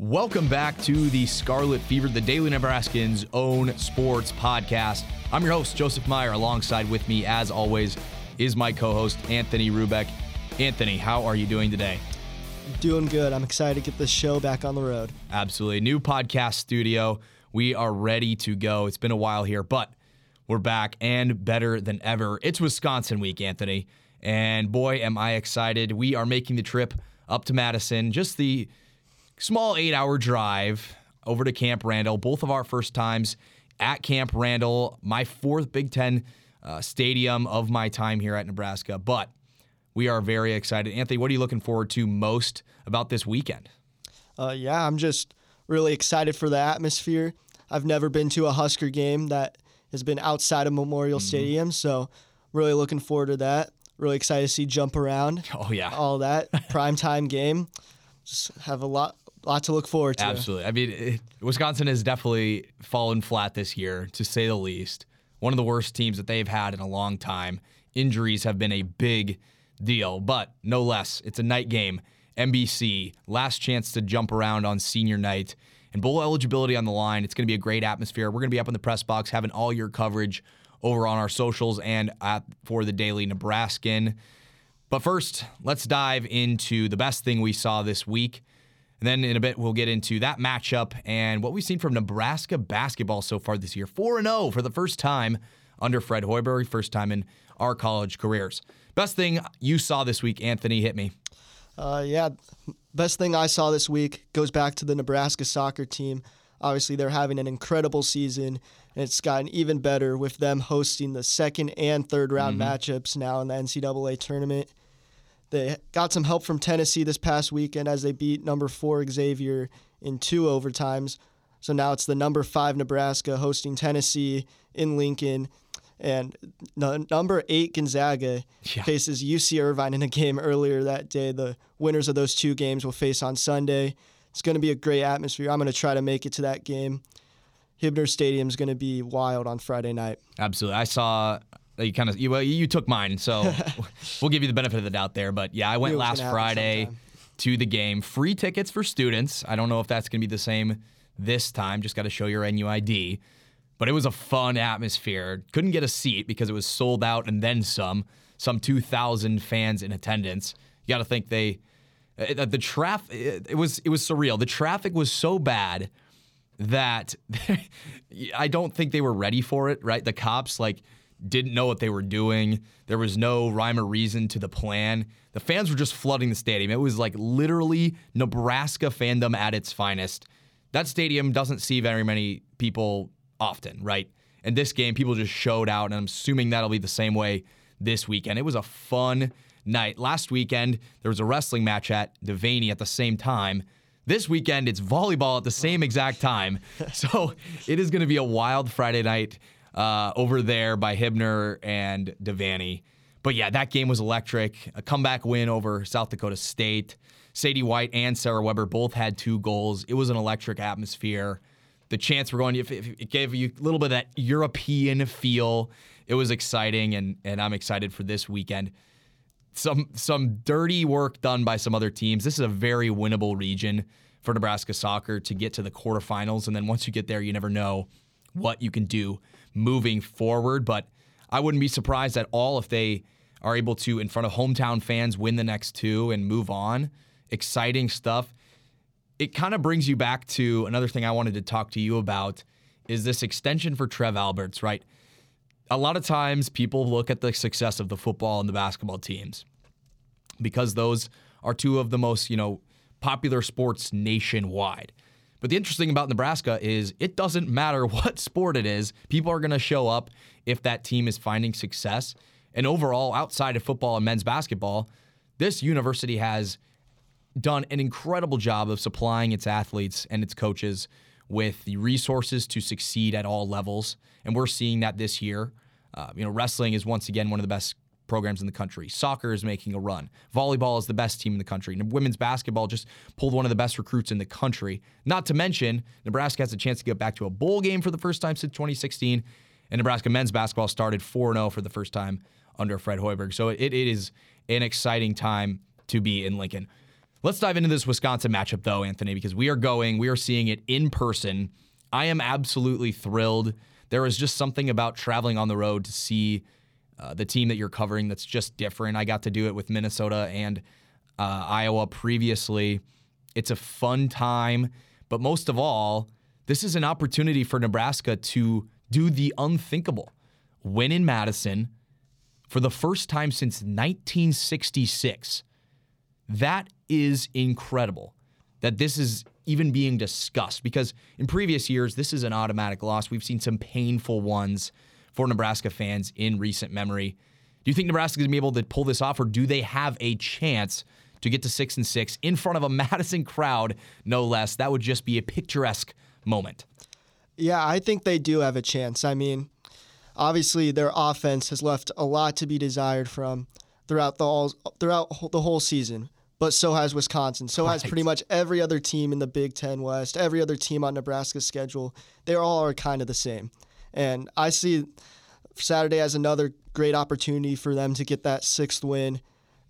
Welcome back to the Scarlet Fever, the Daily Nebraskans' own sports podcast. I'm your host, Joseph Maier. Alongside with me, as always, is my co host, Anthony Rubek. Anthony, how are you doing today? Doing good. I'm excited to get this show back on the road. Absolutely. New podcast studio. We are ready to go. It's been a while here, but we're back and better than ever. It's Wisconsin week, Anthony. And boy, am I excited. We are making the trip up to Madison, just the small eight hour drive over to Camp Randall. Both of our first times at Camp Randall, my fourth Big Ten uh, stadium of my time here at Nebraska. But we are very excited. Anthony, what are you looking forward to most about this weekend? Uh, yeah, I'm just really excited for the atmosphere. I've never been to a Husker game that has been outside of Memorial mm-hmm. Stadium, so really looking forward to that. Really excited to see jump around. Oh yeah, all that prime time game. Just have a lot lot to look forward to. Absolutely. I mean, it, Wisconsin has definitely fallen flat this year, to say the least. One of the worst teams that they've had in a long time. Injuries have been a big deal, but no less. It's a night game. NBC, last chance to jump around on senior night, and bowl eligibility on the line. It's going to be a great atmosphere. We're going to be up in the press box having all your coverage over on our socials and at, for the Daily Nebraskan. But first, let's dive into the best thing we saw this week. And then in a bit, we'll get into that matchup and what we've seen from Nebraska basketball so far this year. 4 0 for the first time under Fred Hoiberg, first time in our college careers. Best thing you saw this week, Anthony, hit me. Uh, yeah, best thing I saw this week goes back to the Nebraska soccer team. Obviously, they're having an incredible season, and it's gotten even better with them hosting the second and third round mm-hmm. matchups now in the NCAA tournament. They got some help from Tennessee this past weekend as they beat number four Xavier in two overtimes. So now it's the number five Nebraska hosting Tennessee in Lincoln. And number eight Gonzaga yeah. faces UC Irvine in a game earlier that day. The winners of those two games will face on Sunday. It's going to be a great atmosphere. I'm going to try to make it to that game. Hibner Stadium is going to be wild on Friday night. Absolutely. I saw you kind of you well, you took mine, so we'll give you the benefit of the doubt there. But yeah, I went last Friday to the game. Free tickets for students. I don't know if that's going to be the same this time. Just got to show your NUID. But it was a fun atmosphere. Couldn't get a seat because it was sold out and then some. Some 2,000 fans in attendance. You got to think they uh, the traffic. It was it was surreal. The traffic was so bad that I don't think they were ready for it. Right, the cops like didn't know what they were doing. There was no rhyme or reason to the plan. The fans were just flooding the stadium. It was like literally Nebraska fandom at its finest. That stadium doesn't see very many people often, right? And this game, people just showed out, and I'm assuming that'll be the same way this weekend. It was a fun night. Last weekend, there was a wrestling match at Devaney at the same time. This weekend, it's volleyball at the same oh. exact time. So it is going to be a wild Friday night uh, over there by Hibner and Devaney. But yeah, that game was electric. A comeback win over South Dakota State. Sadie White and Sarah Weber both had two goals. It was an electric atmosphere. The chance we're going, it gave you a little bit of that European feel. It was exciting, and and I'm excited for this weekend. Some some dirty work done by some other teams. This is a very winnable region for Nebraska soccer to get to the quarterfinals, and then once you get there, you never know what you can do moving forward. But I wouldn't be surprised at all if they are able to, in front of hometown fans, win the next two and move on. Exciting stuff. It kind of brings you back to another thing I wanted to talk to you about is this extension for Trev Alberts, right? A lot of times people look at the success of the football and the basketball teams because those are two of the most, you know, popular sports nationwide. But the interesting thing about Nebraska is it doesn't matter what sport it is, people are going to show up if that team is finding success. And overall, outside of football and men's basketball, this university has done an incredible job of supplying its athletes and its coaches with the resources to succeed at all levels. And we're seeing that this year. Uh, you know, wrestling is once again one of the best programs in the country. Soccer is making a run. Volleyball is the best team in the country. Women's basketball just pulled one of the best recruits in the country. Not to mention, Nebraska has a chance to get back to a bowl game for the first time since 2016. And Nebraska men's basketball started 4 0 for the first time under Fred Hoiberg. So it, it is an exciting time to be in Lincoln. Let's dive into this Wisconsin matchup, though, Anthony, because we are going, we are seeing it in person. I am absolutely thrilled. There is just something about traveling on the road to see uh, the team that you're covering that's just different. I got to do it with Minnesota and uh, Iowa previously. It's a fun time, but most of all, this is an opportunity for Nebraska to do the unthinkable win in Madison for the first time since 1966. That is incredible that this is even being discussed because in previous years, this is an automatic loss. We've seen some painful ones for Nebraska fans in recent memory. Do you think Nebraska is going to be able to pull this off, or do they have a chance to get to six and six in front of a Madison crowd, no less? That would just be a picturesque moment. Yeah, I think they do have a chance. I mean, obviously their offense has left a lot to be desired from throughout the all, throughout the whole season but so has Wisconsin. So right. has pretty much every other team in the Big Ten West, every other team on Nebraska's schedule. They all are kind of the same. And I see Saturday as another great opportunity for them to get that sixth win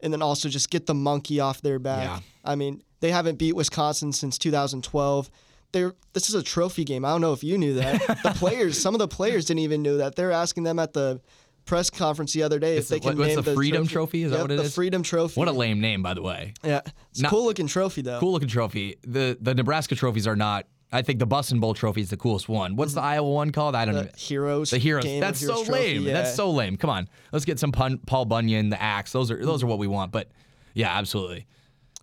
and then also just get the monkey off their back. Yeah. I mean, they haven't beat Wisconsin since 2012. They're, this is a trophy game. I don't know if you knew that. the players, some of the players didn't even know that. They're asking them at the press conference the other day if they can what's name the, the Freedom trophy. Trophy? Is yep, that what it the is? Freedom Trophy. What a lame name, by the way. Yeah, it's not, cool looking trophy though. Cool looking trophy. The the Nebraska trophies are not. I think the Boston Bowl trophy is the coolest one. What's the Iowa one called? I don't the know. Heroes. The Heroes. That's Heroes so trophy, lame. Yeah. That's so lame. Come on, let's get some pun, Paul Bunyan, the axe. Those are those are what we want. But yeah, absolutely.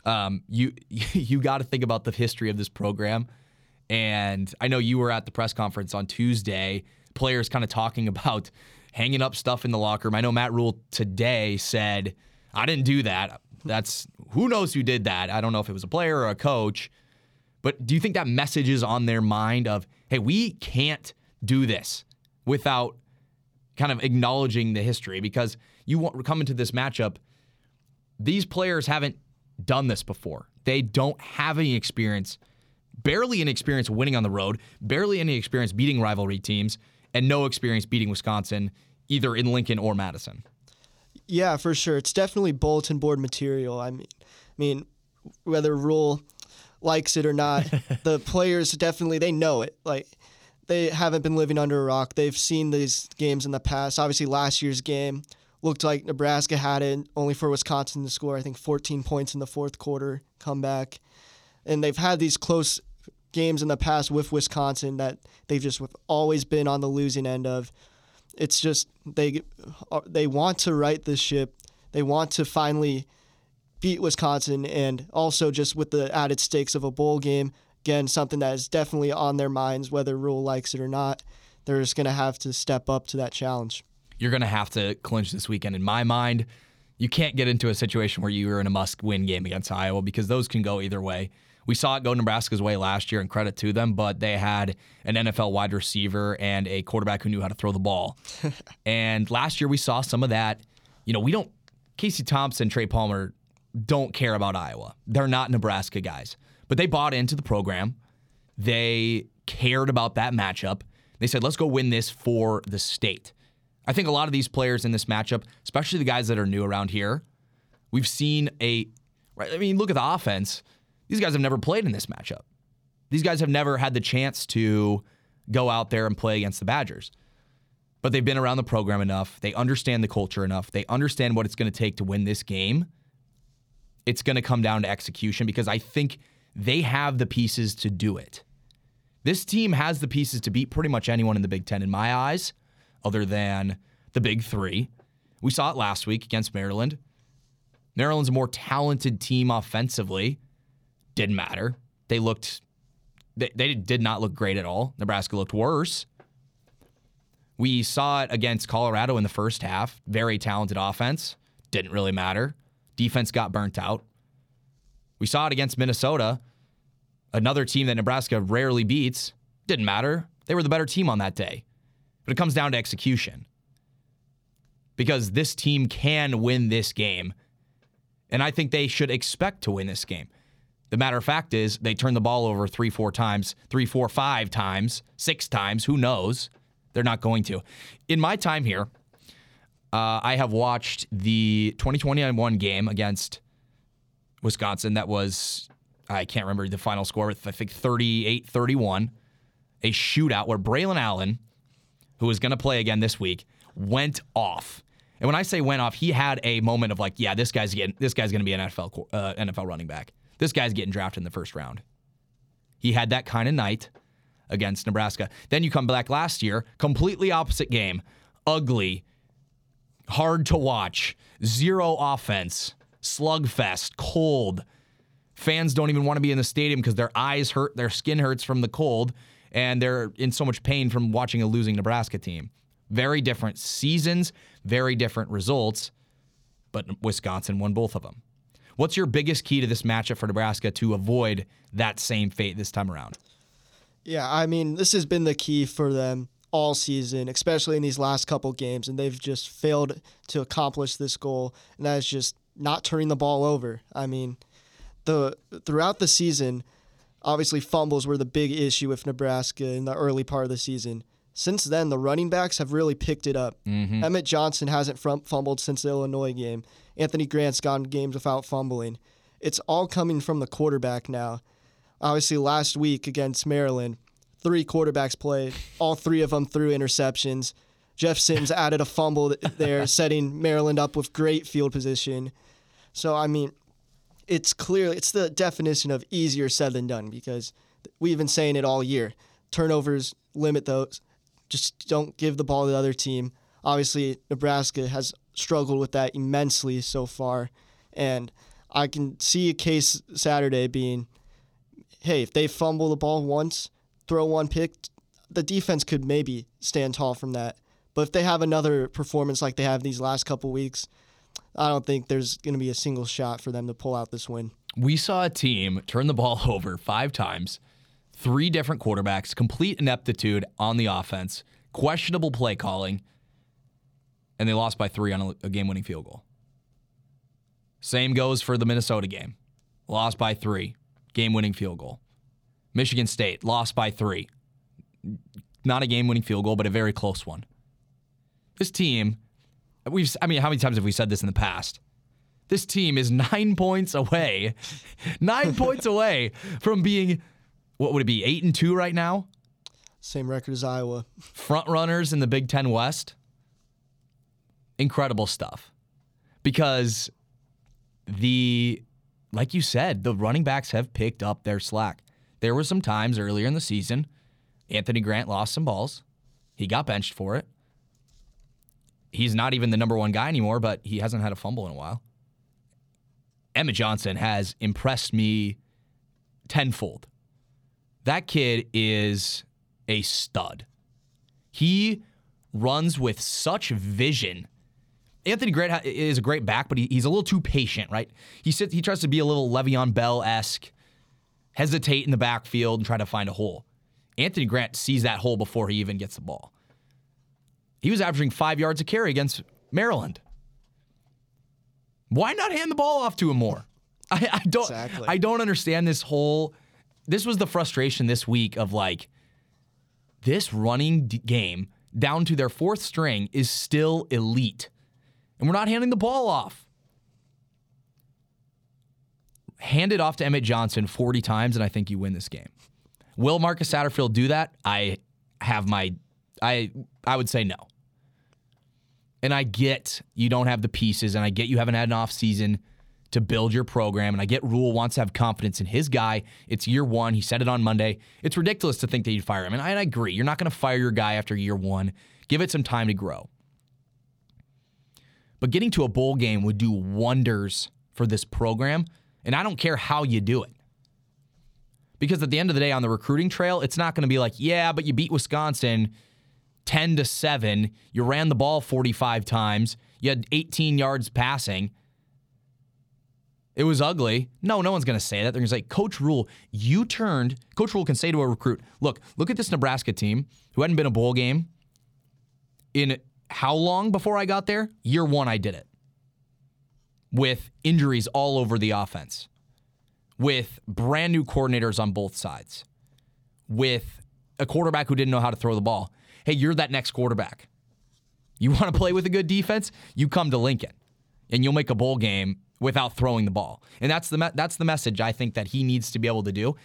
Um, you you got to think about the history of this program, and I know you were at the press conference on Tuesday. Players kind of talking about hanging up stuff in the locker room. I know Matt Rhule today said, I didn't do that. That's who knows who did that. I don't know if it was a player or a coach. But do you think that message is on their mind of, hey, we can't do this without kind of acknowledging the history? Because you want, come into this matchup, these players haven't done this before. They don't have any experience, barely any experience winning on the road, barely any experience beating rivalry teams and no experience beating Wisconsin either in Lincoln or Madison. Yeah, for sure. It's definitely bulletin board material. I mean, I mean, whether Rhule likes it or not, the players definitely they know it. Like they haven't been living under a rock. They've seen these games in the past. Obviously, last year's game looked like Nebraska had it only for Wisconsin to score. I think 14 points in the fourth quarter comeback, and they've had these close games in the past with Wisconsin that they've just always been on the losing end of. It's just they uh, they want to right this ship. They want to finally beat Wisconsin, and also just with the added stakes of a bowl game. Again, something that is definitely on their minds, whether Rhule likes it or not. They're just going to have to step up to that challenge. You're going to have to clinch this weekend. In my mind, you can't get into a situation where you're in a must-win game against Iowa because those can go either way. We saw it go Nebraska's way last year, and credit to them, but they had an NFL wide receiver and a quarterback who knew how to throw the ball. and last year we saw some of that. You know, we don't, Casey Thompson, Trey Palmer don't care about Iowa. They're not Nebraska guys, but they bought into the program. They cared about that matchup. They said, let's go win this for the state. I think a lot of these players in this matchup, especially the guys that are new around here, we've seen a, right? I mean, look at the offense. These guys have never played in this matchup. These guys have never had the chance to go out there and play against the Badgers. But they've been around the program enough. They understand the culture enough. They understand what it's going to take to win this game. It's going to come down to execution because I think they have the pieces to do it. This team has the pieces to beat pretty much anyone in the Big Ten, in my eyes, other than the Big Three. We saw it last week against Maryland. Maryland's a more talented team offensively didn't matter. They looked, they, they did not look great at all. Nebraska looked worse. We saw it against Colorado in the first half. Very talented offense. Didn't really matter. Defense got burnt out. We saw it against Minnesota, another team that Nebraska rarely beats. Didn't matter. They were the better team on that day. But it comes down to execution. Because this team can win this game. And I think they should expect to win this game. The matter of fact is, they turn the ball over three, four times, three, four, five times, six times. Who knows? They're not going to. In my time here, uh, I have watched the 2021 game against Wisconsin that was, I can't remember the final score, I think 38 31, a shootout where Braylon Allen, who is going to play again this week, went off. And when I say went off, he had a moment of like, yeah, this guy's getting, this guy's going to be an NFL uh, NFL running back. This guy's getting drafted in the first round. He had that kind of night against Nebraska. Then you come back last year, completely opposite game, ugly, hard to watch, zero offense, slugfest, cold. Fans don't even want to be in the stadium because their eyes hurt, their skin hurts from the cold, and they're in so much pain from watching a losing Nebraska team. Very different seasons, very different results, but Wisconsin won both of them. What's your biggest key to this matchup for Nebraska to avoid that same fate this time around? Yeah, I mean, this has been the key for them all season, especially in these last couple games, and they've just failed to accomplish this goal, and that is just not turning the ball over. I mean, the throughout the season, obviously fumbles were the big issue with Nebraska in the early part of the season. Since then, the running backs have really picked it up. Mm-hmm. Emmett Johnson hasn't fumbled since the Illinois game. Anthony Grant's gone games without fumbling. It's all coming from the quarterback now. Obviously, last week against Maryland, three quarterbacks played. All three of them threw interceptions. Jeff Sims added a fumble there, setting Maryland up with great field position. So, I mean, it's clearly it's the definition of easier said than done because we've been saying it all year. Turnovers, limit those. Just don't give the ball to the other team. Obviously, Nebraska has struggled with that immensely so far. And I can see a case Saturday being hey, if they fumble the ball once, throw one pick, the defense could maybe stand tall from that. But if they have another performance like they have these last couple weeks, I don't think there's going to be a single shot for them to pull out this win. We saw a team turn the ball over five times, three different quarterbacks, complete ineptitude on the offense, questionable play calling, and they lost by three on a, game winning field goal. Same goes for the Minnesota game. Lost by three, game winning field goal. Michigan State lost by three. Not a game winning field goal, but a very close one. This team we've I mean, how many times have we said this in the past? This team is nine points away, nine points away from being what would it be, eight and two right now? Same record as Iowa. Front runners in the Big Ten West. Incredible stuff. Because the like you said, the running backs have picked up their slack. There were some times earlier in the season, Anthony Grant lost some balls. He got benched for it he's not even the number one guy anymore, but he hasn't had a fumble in a while. Emmett Johnson has impressed me tenfold. That kid is a stud. He runs with such vision. Anthony Grant is a great back, but he's a little too patient, right? He sits, he tries to be a little Le'Veon Bell esque, hesitate in the backfield and try to find a hole. Anthony Grant sees that hole before he even gets the ball. He was averaging five yards a carry against Maryland. Why not hand the ball off to him more? I, I don't. Exactly. I don't understand this whole. This was the frustration this week of like this running d- game down to their fourth string is still elite, and we're not handing the ball off. Hand it off to Emmett Johnson 40 times, and I think you win this game. Will Marcus Satterfield do that? I have my I I would say no. And I get you don't have the pieces, and I get you haven't had an off season to build your program, and I get Rhule wants to have confidence in his guy. It's year one. He said it on Monday. It's ridiculous to think that you'd fire him, and I, and I agree. You're not going to fire your guy after year one. Give it some time to grow. But getting to a bowl game would do wonders for this program, and I don't care how you do it. Because at the end of the day, on the recruiting trail, it's not going to be like, yeah, but you beat Wisconsin 10 to 7. You ran the ball 45 times. You had 18 yards passing. It was ugly. No, no one's going to say that. They're going to say, Coach Rhule, you turned. Coach Rhule can say to a recruit, look, look at this Nebraska team who hadn't been a bowl game in how long before I got there? Year one, I did it. With injuries all over the offense, with brand new coordinators on both sides, with a quarterback who didn't know how to throw the ball hey, you're that next quarterback. You want to play with a good defense? You come to Lincoln and you'll make a bowl game without throwing the ball. And that's the me- that's the message I think that he needs to be able to do.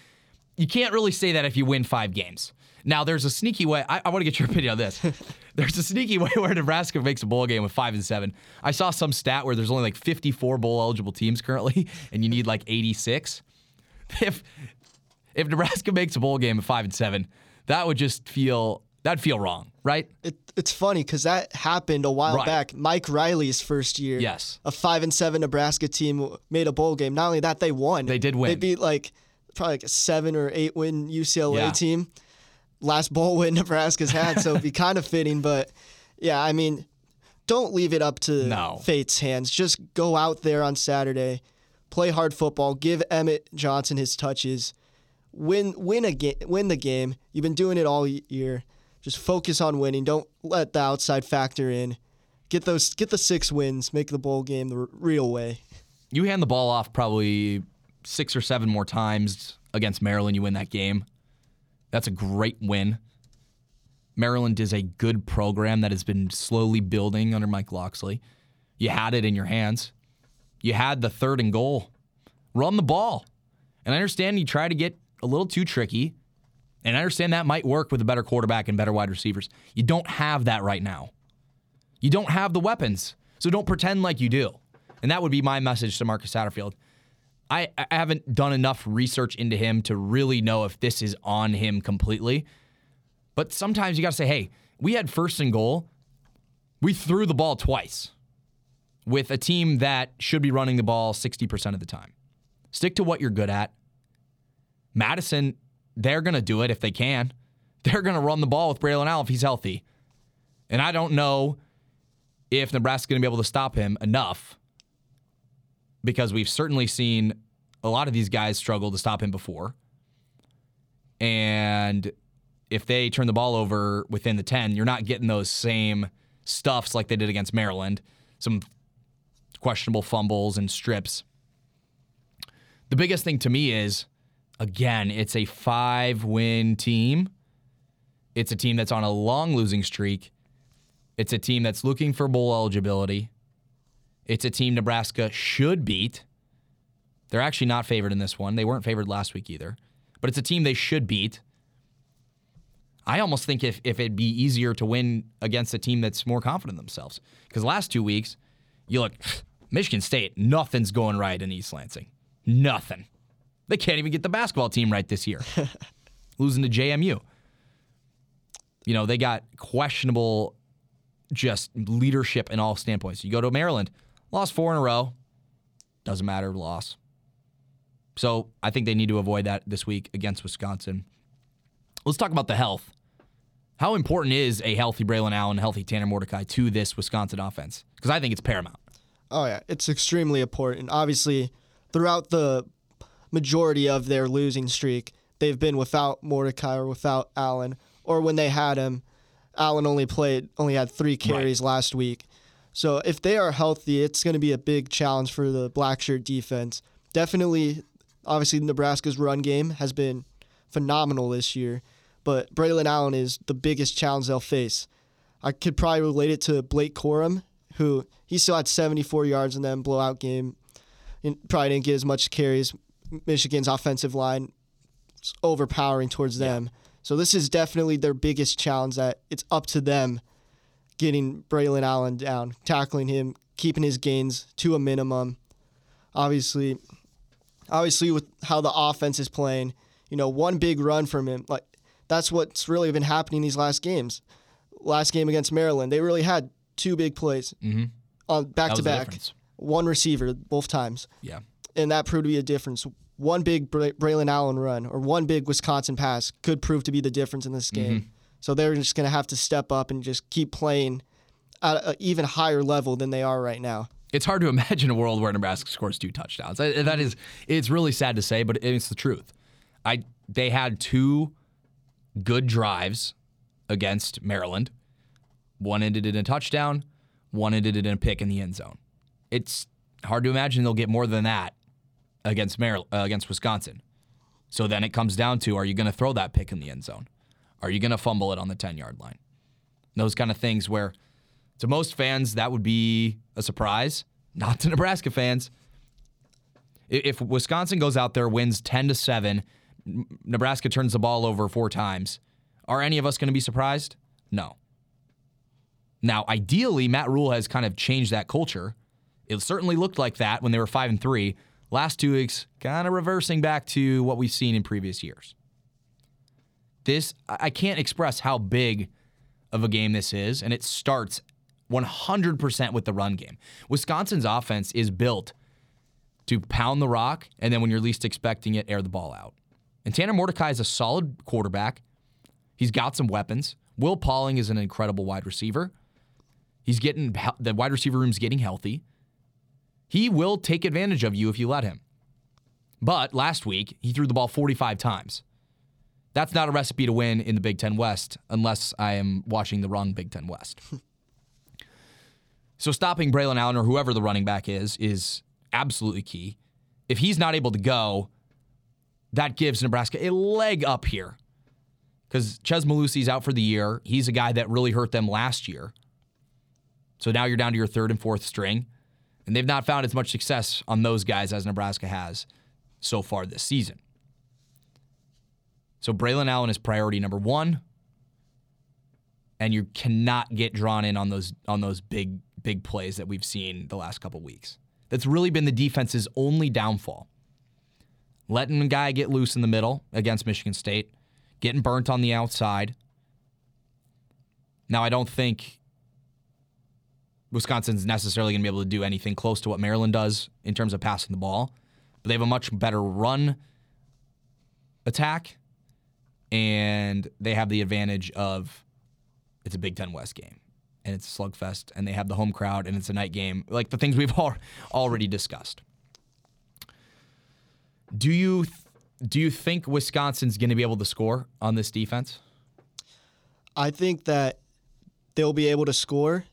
You can't really say that if you win five games. Now there's a sneaky way. I, I want to get your opinion on this. there's a sneaky way where Nebraska makes a bowl game with five and seven. I saw some stat where there's only like 54 bowl eligible teams currently, and you need like 86. If if Nebraska makes a bowl game at five and seven, that would just feel that'd feel wrong, right? It, it's funny because that happened a while Right. back. Mike Riley's first year. Yes. A five and seven Nebraska team made a bowl game. Not only that, they won. They did win. They beat like probably like a seven or eight win UCLA Yeah. team. Last bowl win Nebraska's had, so it'd be kind of fitting. But yeah, I mean, don't leave it up to No. fate's hands. Just go out there on Saturday, play hard football, give Emmett Johnson his touches, win win a game, win the game. You've been doing it all year. Just focus on winning. Don't let the outside factor in. Get those get the six wins. Make the bowl game the r- real way. You hand the ball off probably six or seven more times against Maryland, you win that game. That's a great win. Maryland is a good program that has been slowly building under Mike Locksley. You had it in your hands. You had the third and goal. Run the ball. And I understand you try to get a little too tricky. And I understand that might work with a better quarterback and better wide receivers. You don't have that right now. You don't have the weapons. So don't pretend like you do. And that would be my message to Marcus Satterfield. I, I haven't done enough research into him to really know if this is on him completely. But sometimes you got to say, hey, we had first and goal. We threw the ball twice with a team that should be running the ball 60% of the time. Stick to what you're good at. Madison, they're going to do it if they can. They're going to run the ball with Braylon Allen if he's healthy. And I don't know if Nebraska's going to be able to stop him enough because we've certainly seen a lot of these guys struggle to stop him before. And if they turn the ball over within the 10, you're not getting those same stuffs like they did against Maryland. Some questionable fumbles and strips. The biggest thing to me is again, it's a five win team. It's a team that's on a long losing streak. It's a team that's looking for bowl eligibility. It's a team Nebraska should beat. They're actually not favored in this one. They weren't favored last week either. But it's a team they should beat. I almost think if, if it'd be easier to win against a team that's more confident in themselves. Because last two weeks, you look, Michigan State, nothing's going right in East Lansing. Nothing. They can't even get the basketball team right this year. Losing to JMU. You know, they got questionable just leadership in all standpoints. You go to Maryland, lost four in a row. Doesn't matter, loss. So I think they need to avoid that this week against Wisconsin. Let's talk about the health. How important is a healthy Braylon Allen, healthy Tanner Mordecai to this Wisconsin offense? Because I think it's paramount. Oh yeah, it's extremely important. Obviously, throughout the majority of their losing streak, they've been without Mordecai or without Allen, or when they had him, Allen only played only had three carries last week. So if they are healthy, it's going to be a big challenge for the black shirt defense. Definitely, obviously, Nebraska's run game has been phenomenal this year, but Braylon Allen is the biggest challenge they'll face. I could probably relate it to Blake Corum, who he still had 74 yards in that blowout game. And probably didn't get as much carries. Michigan's offensive line is overpowering towards them. So this is definitely their biggest challenge. That it's up to them getting Braylon Allen down, tackling him, keeping his gains to a minimum. Obviously, obviously with how the offense is playing, you know, one big run from him, like that's what's really been happening these last games. Last game against Maryland, they really had two big plays Mm-hmm. on back to back. One receiver both times, Yeah. and that proved to be a difference. One big Bra- Braylon Allen run or one big Wisconsin pass could prove to be the difference in this game. Mm-hmm. So they're just going to have to step up and just keep playing at an even higher level than they are right now. It's hard to imagine a world where Nebraska scores two touchdowns. That is, it's really sad to say, but it's the truth. I they had two good drives against Maryland. One ended in a touchdown. One ended in a pick in the end zone. It's hard to imagine they'll get more than that against Maryland, uh, against Wisconsin. So then it comes down to: Are you going to throw that pick in the end zone? Are you going to fumble it on the ten yard line? Those kind of things where to most fans, that would be a surprise. Not to Nebraska fans. If Wisconsin goes out there, wins 10 to 7, Nebraska turns the ball over four times, are any of us going to be surprised? No. Now, ideally, Matt Rhule has kind of changed that culture. It certainly looked like that when they were 5 and 3. Last two weeks, kind of reversing back to what we've seen in previous years. This, I can't express how big of a game this is, and it starts 100% with the run game. Wisconsin's offense is built to pound the rock, and then when you're least expecting it, air the ball out. And Tanner Mordecai is a solid quarterback. He's got some weapons. Will Pauling is an incredible wide receiver. He's getting the wide receiver room's getting healthy. He will take advantage of you if you let him. But last week, he threw the ball 45 times. That's not a recipe to win in the Big Ten West unless I am watching the wrong Big Ten West. so stopping Braylon Allen or whoever the running back is is absolutely key. If he's not able to go, that gives Nebraska a leg up here. Because Chez Mellusi's out for the year. He's a guy that really hurt them last year. So now you're down to your third and fourth string. And they've not found as much success on those guys as Nebraska has so far this season. So Braylon Allen is priority number one. And you cannot get drawn in on those on those big, big plays that we've seen the last couple weeks. That's really been the defense's only downfall. Letting a guy get loose in the middle against Michigan State, getting burnt on the outside. Now, I don't think Wisconsin's necessarily going to be able to do anything close to what Maryland does in terms of passing the ball, but they have a much better run attack, and they have the advantage of it's a Big Ten West game and it's a slugfest, and they have the home crowd, and it's a night game, like the things we've all, already discussed. Do you do you think Wisconsin's going to be able to score on this defense? I think that they'll be able to score.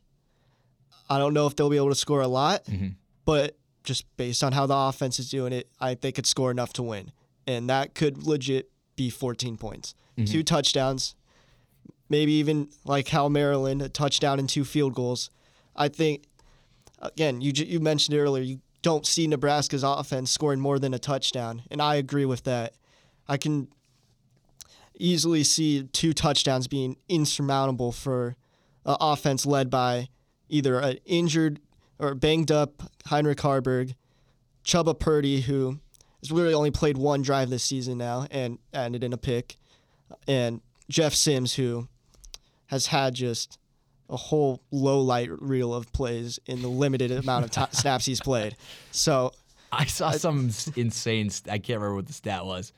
I don't know if they'll be able to score a lot, mm-hmm. but just based on how the offense is doing it, I think they could score enough to win, and that could legit be 14 points, mm-hmm. two touchdowns, maybe even like how Maryland, a touchdown and two field goals. I think, again, you you mentioned earlier, you don't see Nebraska's offense scoring more than a touchdown, and I agree with that. I can easily see two touchdowns being insurmountable for an offense led by either an injured or banged up Heinrich Haarberg, Chubba Purdy, who has really only played one drive this season now and ended in a pick, and Jeff Sims, who has had just a whole low light reel of plays in the limited amount of t- snaps he's played. So I saw some insane. St- I can't remember what the stat was,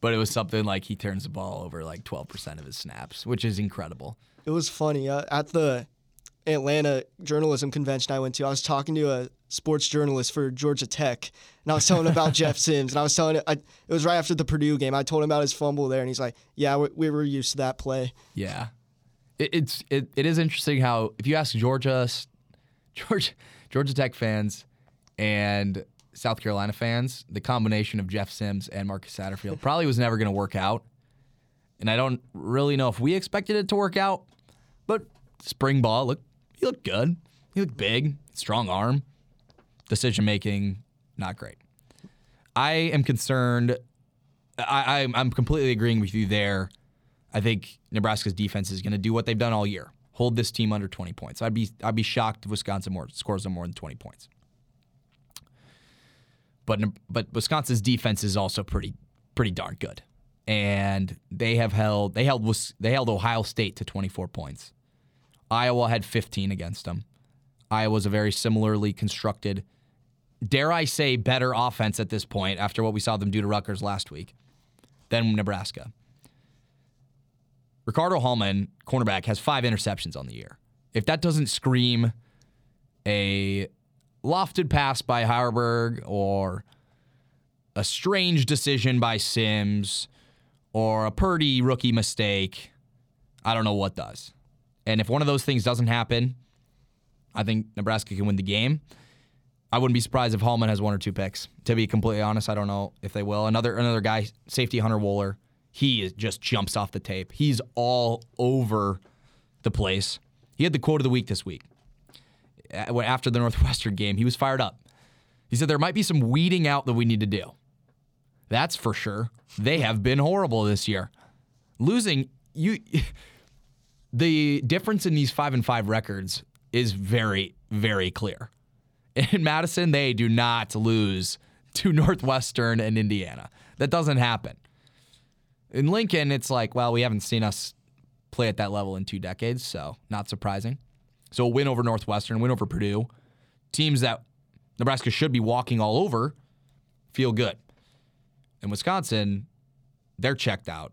but it was something like he turns the ball over like 12% of his snaps, which is incredible. It was funny uh, at the Atlanta journalism convention I went to. I was talking to a sports journalist for Georgia Tech, and I was telling him about Jeff Sims, and I was telling it. it was right after the Purdue game. I told him about his fumble there, and he's like, "Yeah, we, we were used to that play." Yeah, it, it's it, it is interesting how if you ask Georgia, Georgia, Georgia Tech fans and South Carolina fans, the combination of Jeff Sims and Marcus Satterfield probably was never going to work out. And I don't really know if we expected it to work out, but spring ball look he looked good. He looked big, strong arm. Decision making, not great. I am concerned. I, I'm completely agreeing with you there I think Nebraska's defense is going to do what they've done all year: hold this team under 20 points. I'd be I'd be shocked if Wisconsin more, scores them more than 20 points. But but Wisconsin's defense is also pretty pretty darn good, and they have held they held they held Ohio State to 24 points. Iowa had 15 against them. Iowa's a very similarly constructed, dare I say, better offense at this point after what we saw them do to Rutgers last week than Nebraska. Ricardo Hallman, cornerback, has five interceptions on the year. If that doesn't scream a lofted pass by Haarberg or a strange decision by Sims or a Purdy rookie mistake, I don't know what does. And if one of those things doesn't happen, I think Nebraska can win the game. I wouldn't be surprised if Hallman has one or two picks. To be completely honest, I don't know if they will. Another another guy, safety Hunter Wohler, he just jumps off the tape. He's all over the place. He had the quote of the week this week. After the Northwestern game, he was fired up. He said there might be some weeding out that we need to do. That's for sure. They have been horrible this year. Losing you the difference in these 5 and 5 records is very very clear. In Madison, they do not lose to Northwestern and Indiana. That doesn't happen. In Lincoln, it's like, well, we haven't seen us play at that level in two decades, so not surprising. So a win over Northwestern, win over Purdue, teams that Nebraska should be walking all over, feel good. In Wisconsin, they're checked out.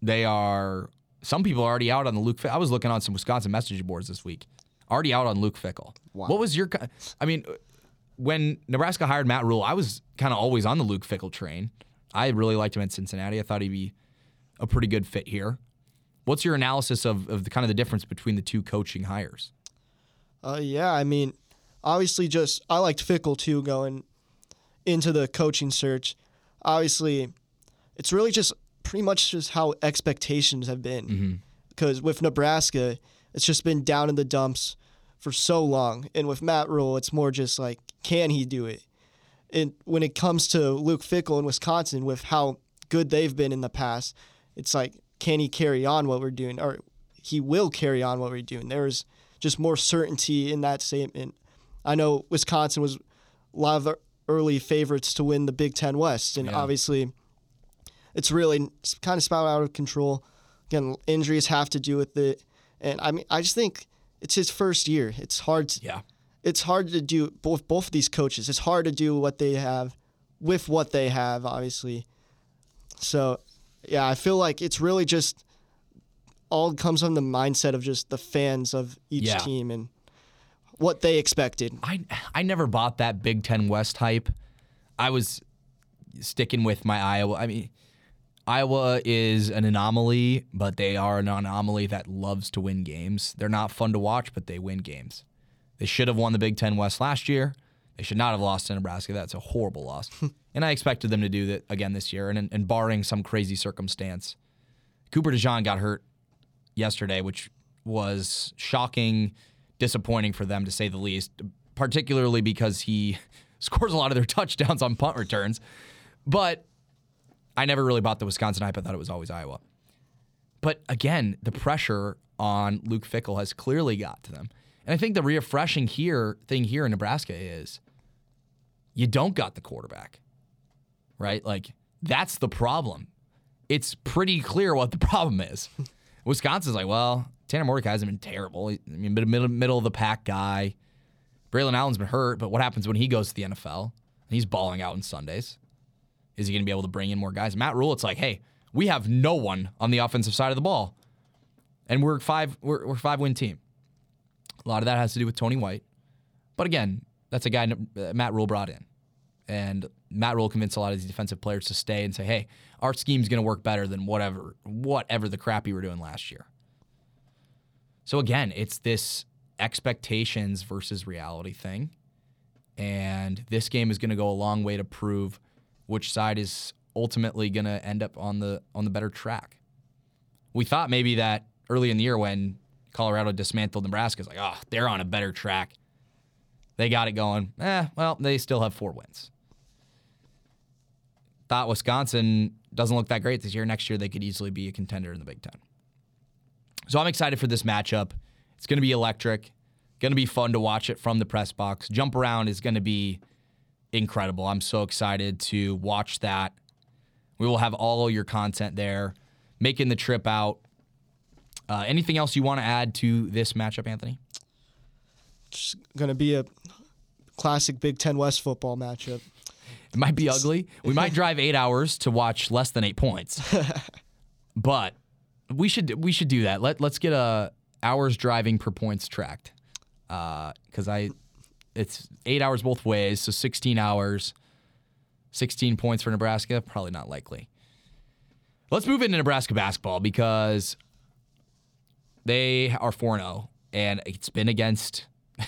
They are. Some people are already out on the Luke. Fickell. I was looking on some Wisconsin message boards this week, already out on Luke Fickell. Wow. What was your? I mean, when Nebraska hired Matt Rhule, I was kind of always on the Luke Fickell train. I really liked him at Cincinnati. I thought he'd be a pretty good fit here. What's your analysis of, of the kind of the difference between the two coaching hires? Uh, yeah, I mean, obviously, just I liked Fickell too going into the coaching search. Obviously, it's really just pretty much just how expectations have been. Mm-hmm. Because with Nebraska, it's just been down in the dumps for so long, and with Matt Rhule, it's more just like, can he do it? And when it comes to Luke Fickell in Wisconsin, with how good they've been in the past, it's like, can he carry on what we're doing, or he will carry on what we're doing? There's just more certainty in that statement. I know Wisconsin was a lot of early favorites to win the Big Ten West, and yeah. obviously, it's really kind of spouted out of control. Again, injuries have to do with it, and I mean, I just think it's his first year. It's hard. To, yeah it's hard to do both both of these coaches. It's hard to do what they have with what they have, obviously. So, yeah, I feel like it's really just all comes from the mindset of just the fans of each yeah. team and what they expected. I I never bought that Big Ten West hype. I was sticking with my Iowa. I mean, Iowa is an anomaly, but they are an anomaly that loves to win games. They're not fun to watch, but they win games. They should have won the Big Ten West last year. They should not have lost to Nebraska. That's a horrible loss. and I expected them to do that again this year. And, and barring some crazy circumstance, Cooper DeJean got hurt yesterday, which was shocking, disappointing for them to say the least, particularly because he scores a lot of their touchdowns on punt returns. But I never really bought the Wisconsin hype. I thought it was always Iowa. But again, the pressure on Luke Fickell has clearly got to them. And I think the refreshing here thing here in Nebraska is you don't got the quarterback. Right? Like that's the problem. It's pretty clear what the problem is. Wisconsin's like, well, Tanner Mordecai hasn't been terrible. I mean, middle, middle of the pack guy. Braylon Allen's been hurt, but what happens when he goes to the NFL? He's balling out on Sundays. Is he going to be able to bring in more guys? Matt Rhule, it's like, hey, we have no one on the offensive side of the ball, and we're five we're, we're five win team. A lot of that has to do with Tony White. But again, that's a guy uh, Matt Rhule brought in. And Matt Rhule convinced a lot of these defensive players to stay and say, hey, our scheme's going to work better than whatever, whatever the crap you were doing last year. So again, it's this expectations versus reality thing. And this game is going to go a long way to prove which side is ultimately going to end up on the on the better track. We thought maybe that early in the year when Colorado dismantled Nebraska. It's like, oh, they're on a better track. They got it going. Eh, well, they still have four wins. Thought Wisconsin doesn't look that great this year. Next year, they could easily be a contender in the Big Ten. So I'm excited for this matchup. It's going to be electric. Going to be fun to watch it from the press box. Jump around is going to be incredible. I'm so excited to watch that. We will have all your content there. Making the trip out uh, anything else you want to add to this matchup, Anthony? It's going to be a classic Big Ten West football matchup. It might be ugly. We might drive eight hours to watch less than eight points, but we should we should do that. Let Let's get a hours driving per points tracked because uh, I it's eight hours both ways, so sixteen hours, sixteen points for Nebraska. Probably not likely. Let's move into Nebraska basketball because they are 4 0, and it's been against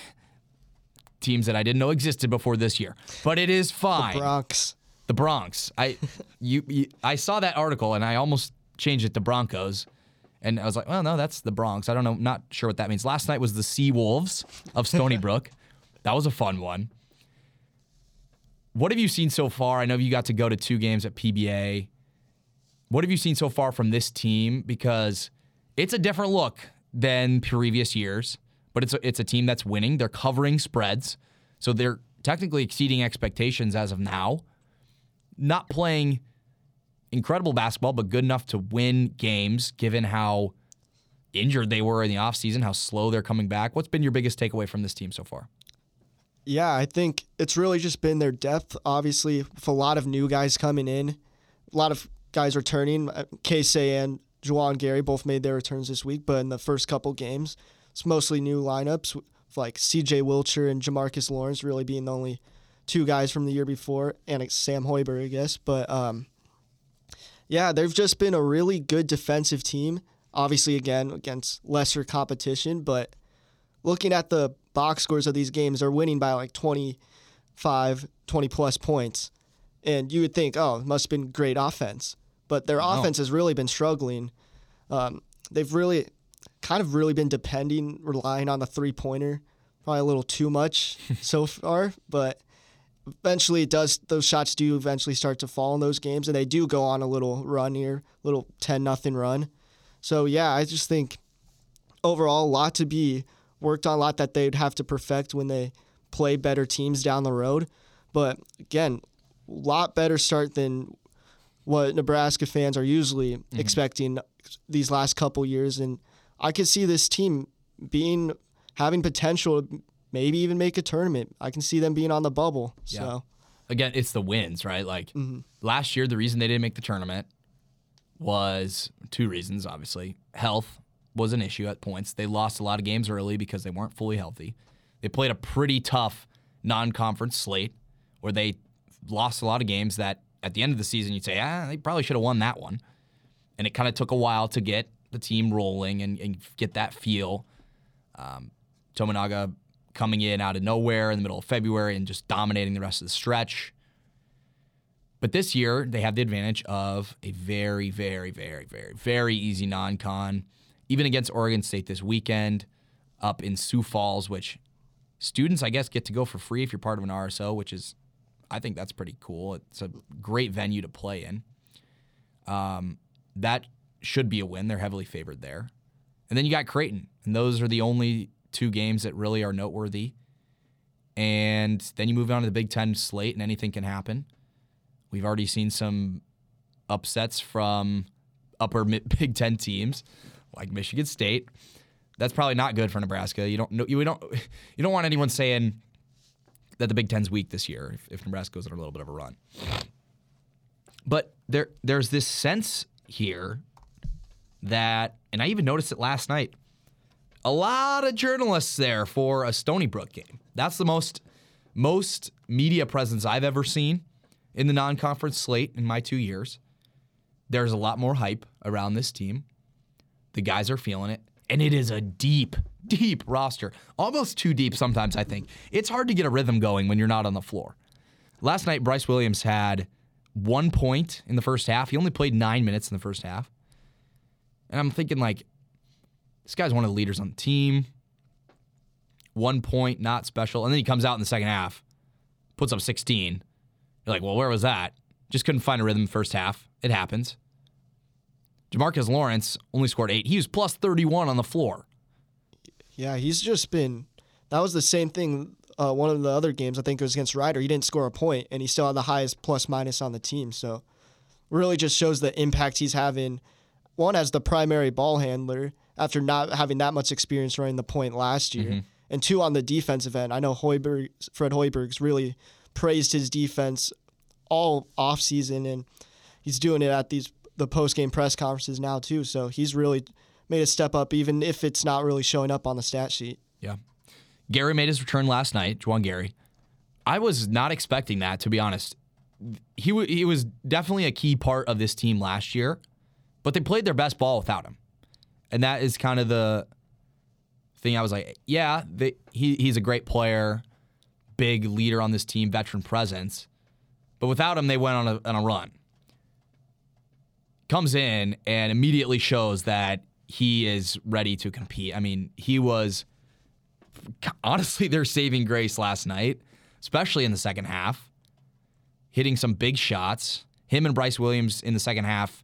teams that I didn't know existed before this year. But it is fine. The Broncs. The Broncs. I you, you I saw that article and I almost changed it to Broncos. And I was like, well, no, that's the Broncs. I don't know, not sure what that means. Last night was the Sea Wolves of Stony Brook. that was a fun one. what have you seen so far? I know you got to go to two games at PBA. What have you seen so far from this team? Because it's a different look than previous years, but it's a, it's a team that's winning. They're covering spreads, so they're technically exceeding expectations as of now. Not playing incredible basketball, but good enough to win games given how injured they were in the offseason, how slow they're coming back. What's been your biggest takeaway from this team so far? Yeah, I think it's really just been their depth. Obviously, with a lot of new guys coming in, a lot of guys returning. Uh, Keisei and Juwan Gary both made their returns this week, but in the first couple games, it's mostly new lineups, like CJ Wilcher and Jamarques Lawrence really being the only two guys from the year before, and Sam Hoiberg, I guess. But um, yeah, they've just been a really good defensive team. Obviously, again, against lesser competition, but looking at the box scores of these games, they're winning by like 25, 20 plus points. And you would think, oh, it must have been great offense. But their offense has really been struggling. Um, they've really kind of really been depending, relying on the three pointer, probably a little too much so far. But eventually, it does. Those shots do eventually start to fall in those games, and they do go on a little run here, little ten nothing run. So yeah, I just think overall a lot to be worked on, a lot that they'd have to perfect when they play better teams down the road. But again, a lot better start than what Nebraska fans are usually mm-hmm. expecting these last couple years. And I could see this team being having potential, to maybe even make a tournament. I can see them being on the bubble. Yeah. So again, it's the wins, right? Like mm-hmm. last year, the reason they didn't make the tournament was two reasons. Obviously, health was an issue at points. They lost a lot of games early because they weren't fully healthy. They played a pretty tough non-conference slate where they lost a lot of games that at the end of the season you'd say, ah, they probably should have won that one. And it kind of took a while to get the team rolling and, and get that feel. Um, Tominaga coming in out of nowhere in the middle of February and just dominating the rest of the stretch. But this year, they have the advantage of a very, very, very, very, very easy non con, even against Oregon State this weekend up in Sioux Falls, which students, I guess, get to go for free if you're part of an RSO, which is I think that's pretty cool. It's a great venue to play in. Um, that should be a win. They're heavily favored there. And then you got Creighton, and those are the only two games that really are noteworthy. And then you move on to the Big Ten slate, and anything can happen. We've already seen some upsets from upper Big Ten teams like Michigan State. That's probably not good for Nebraska. You don't you don't you don't want anyone saying that the Big Ten's weak this year if, if Nebraska goes on a little bit of a run. But there there's this sense here that, and I even noticed it last night, a lot of journalists there for a Stony Brook game. That's the most most media presence I've ever seen in the non-conference slate in my two years. There's a lot more hype around this team. The guys are feeling it, and it is a deep, deep roster, almost too deep sometimes, I think. It's hard to get a rhythm going when you're not on the floor. Last night, Brice Williams had one point in the first half. He only played nine minutes in the first half. And I'm thinking, like, this guy's one of the leaders on the team. One point, not special. And then he comes out in the second half, puts up 16. You're like, well, where was that? Just couldn't find a rhythm first half. It happens. Jamarques Lawrence only scored eight. He was plus 31 on the floor. Yeah, he's just been. That was the same thing. Uh, one of the other games, I think it was against Rider. He didn't score a point, and he still had the highest plus minus on the team. So, really just shows the impact he's having. One as the primary ball handler after not having that much experience running the point last year, mm-hmm. and two on the defensive end. I know Hoiberg, Fred Hoiberg's really praised his defense all off season, and he's doing it at these the post game press conferences now too. So he's really made a step up, even if it's not really showing up on the stat sheet. Yeah. Gary made his return last night, Juwan Gary. I was not expecting that, to be honest. He, w- he was definitely a key part of this team last year, but they played their best ball without him. And that is kind of the thing I was like, yeah, they, he, he's a great player, big leader on this team, veteran presence. But without him, they went on a, on a run. Comes in and immediately shows that he is ready to compete. I mean, he was honestly their saving grace last night, especially in the second half. hitting some big shots. Him and Brice Williams in the second half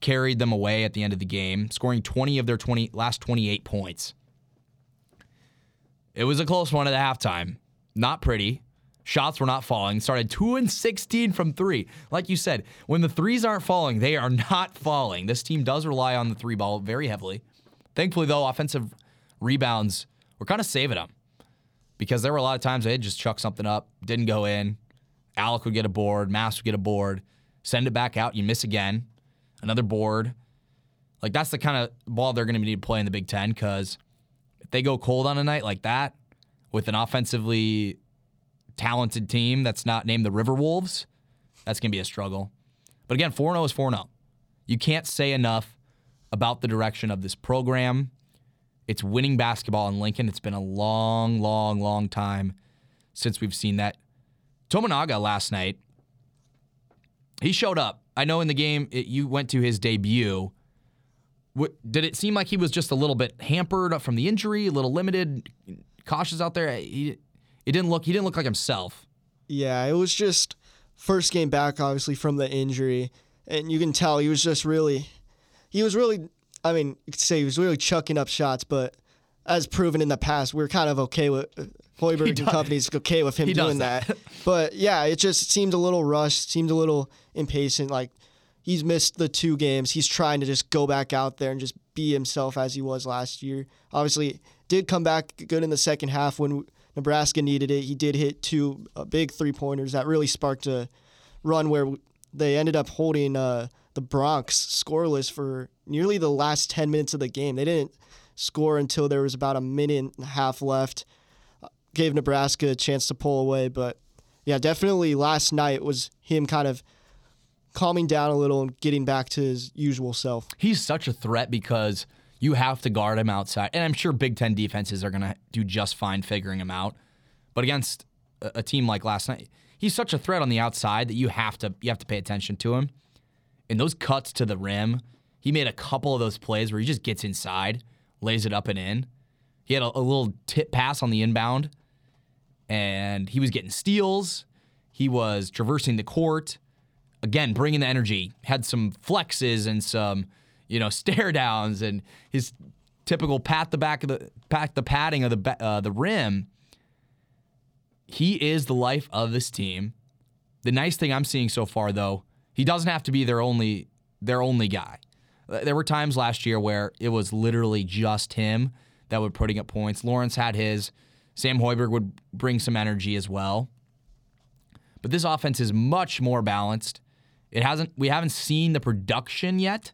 carried them away at the end of the game, scoring 20 of their 20 last 28 points. It was a close one at the halftime. Not pretty. Shots were not falling. Started 2 and 16 from 3. Like you said, when the threes aren't falling, they are not falling. This team does rely on the three ball very heavily. Thankfully though, offensive rebounds were kind of saving them. Because there were a lot of times they'd just chuck something up, didn't go in. Allick would get a board, Mast would get a board, send it back out, you miss again another board. Like that's the kind of ball they're going to need to play in the Big Ten because if they go cold on a night like that with an offensively talented team that's not named the River Wolves, that's going to be a struggle. But again, 4 0 is 4 0. You can't say enough about the direction of this program. It's winning basketball in Lincoln. It's been a long, long, long time since we've seen that. Tominaga last night, he showed up. I know in the game it, you went to his debut. What, did it seem like he was just a little bit hampered from the injury, a little limited, cautious out there? He, it didn't look. He didn't look like himself. Yeah, it was just first game back, obviously from the injury, and you can tell he was just really, he was really. I mean, you could say he was really chucking up shots, but as proven in the past, we're kind of okay with uh, Hoiberg and company's okay with him doing that. that. But yeah, it just seemed a little rushed, seemed a little impatient. Like he's missed the two games. He's trying to just go back out there and just be himself as he was last year. Obviously, did come back good in the second half when Nebraska needed it. He did hit two uh, big three pointers that really sparked a run where they ended up holding uh, the Broncs scoreless for nearly the last 10 minutes of the game. They didn't score until there was about a minute and a half left gave Nebraska a chance to pull away. But yeah, definitely last night was him kind of calming down a little and getting back to his usual self. He's such a threat because you have to guard him outside. And I'm sure Big Ten defenses are going to do just fine figuring him out. But against a, team like last night, he's such a threat on the outside that you have to you have to pay attention to him. And those cuts to the rim, he made a couple of those plays where he just gets inside, lays it up and in. He had a, a little tip pass on the inbound and he was getting steals. He was traversing the court. Again, bringing the energy. Had some flexes and some, you know, stare downs and his typical pat the back of the pat the padding of the uh, the rim. He is the life of this team. The nice thing I'm seeing so far, though, he doesn't have to be their only their only guy. There were times last year where it was literally just him that would putting up points. Lawrence had his. Sam Hoiberg would bring some energy as well. But this offense is much more balanced. It hasn't we haven't seen the production yet,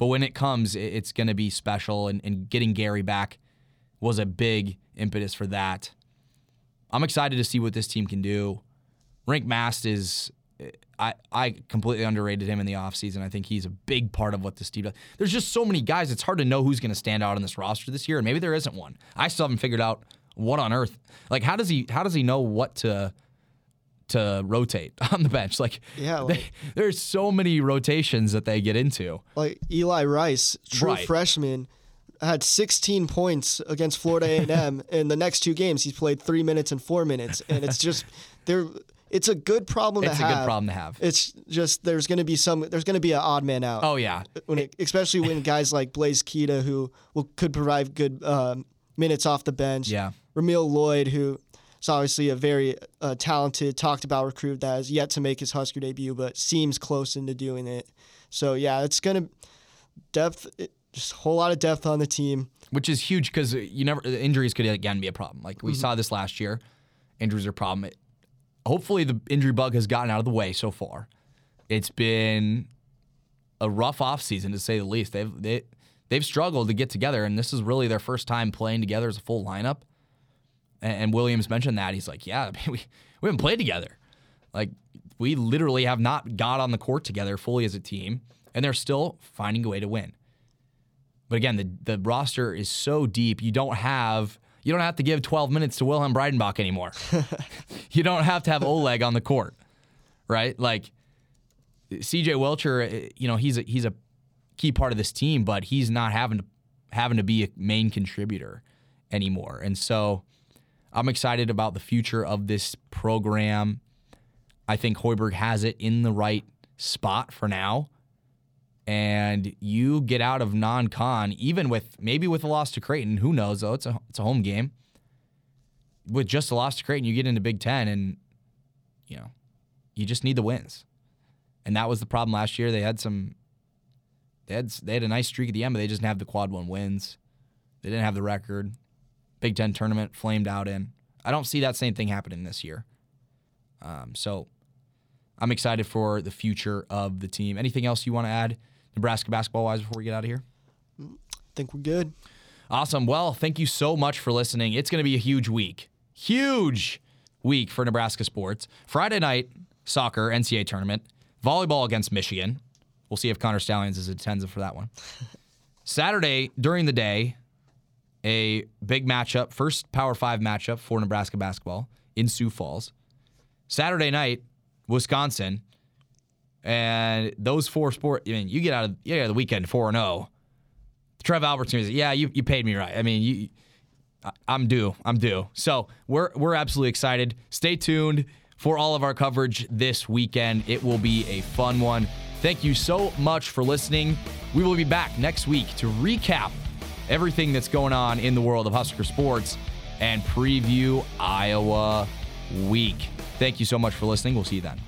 but when it comes, it's going to be special. And, and getting Gary back was a big impetus for that. I'm excited to see what this team can do. Rienk Mast is I, I completely underrated him in the offseason. I think he's a big part of what this team does. There's just so many guys, it's hard to know who's going to stand out on this roster this year, and maybe there isn't one. I still haven't figured out what on earth? Like, how does he? How does he know what to? To rotate on the bench. Like, yeah, like, they, there's so many rotations that they get into. Like Eli Rice, true right. freshman, had 16 points against Florida A&M. in the next two games, he's played three minutes and four minutes, and it's just there. It's a good problem it's to have. It's a good problem to have. It's just there's going to be some there's going to be an odd man out. Oh yeah, when it, especially when guys like Blaise Keita who will, could provide good um, minutes off the bench. Yeah. Ramel Lloyd, who is obviously a very uh, talented, talked about recruit that has yet to make his Husker debut, but seems close into doing it. So yeah, it's gonna depth, just a whole lot of depth on the team, which is huge because you never injuries could again be a problem. Like we mm-hmm. saw this last year, injuries are a problem. It, hopefully, the injury bug has gotten out of the way so far. It's been a rough off season to say the least. They've they they've struggled to get together, and this is really their first time playing together as a full lineup. And, Williams mentioned that. He's like, yeah, we, we haven't played together. Like, we literally have not got on the court together fully as a team, and they're still finding a way to win. But again, the, the roster is so deep, you don't have you don't have to give 12 minutes to Wilhelm Breidenbach anymore. you don't have to have Oleg on the court, right? Like CJ Wilcher, eh, you know, he's a, he's a key part of this team, but he's not having to having to be a main contributor anymore. And so I'm excited about the future of this program. I think Hoiberg has it in the right spot for now. And you get out of non-con, even with maybe with a loss to Creighton. Who knows though? It's a it's a home game. With just a loss to Creighton, you get into Big Ten, and you know you just need the wins. And that was the problem last year. They had some. They had they had a nice streak at the end, but they just didn't have the quad one wins. They didn't have the record. Big Ten tournament flamed out in. I don't see that same thing happening this year. Um, so I'm excited for the future of the team. Anything else you want to add, Nebraska basketball wise, before we get out of here? I think we're good. Awesome. Well, thank you so much for listening. It's going to be a huge week. Huge week for Nebraska sports. Friday night, soccer, NCAA tournament, volleyball against Michigan. We'll see if Connor Stalions is attending for that one. Saturday during the day, a big matchup, first Power Five matchup for Nebraska basketball in Sioux Falls. Saturday night, Wisconsin, and those four sport. I mean, you get out of yeah the weekend four and zero. Oh. Trev Albertson is yeah you you paid me right. I mean you. I'm due. I'm due. So we're we're absolutely excited. Stay tuned for all of our coverage this weekend. It will be a fun one. Thank you so much for listening. We will be back next week to recap everything that's going on in the world of Husker sports and preview Iowa week. Thank you so much for listening. We'll see you then.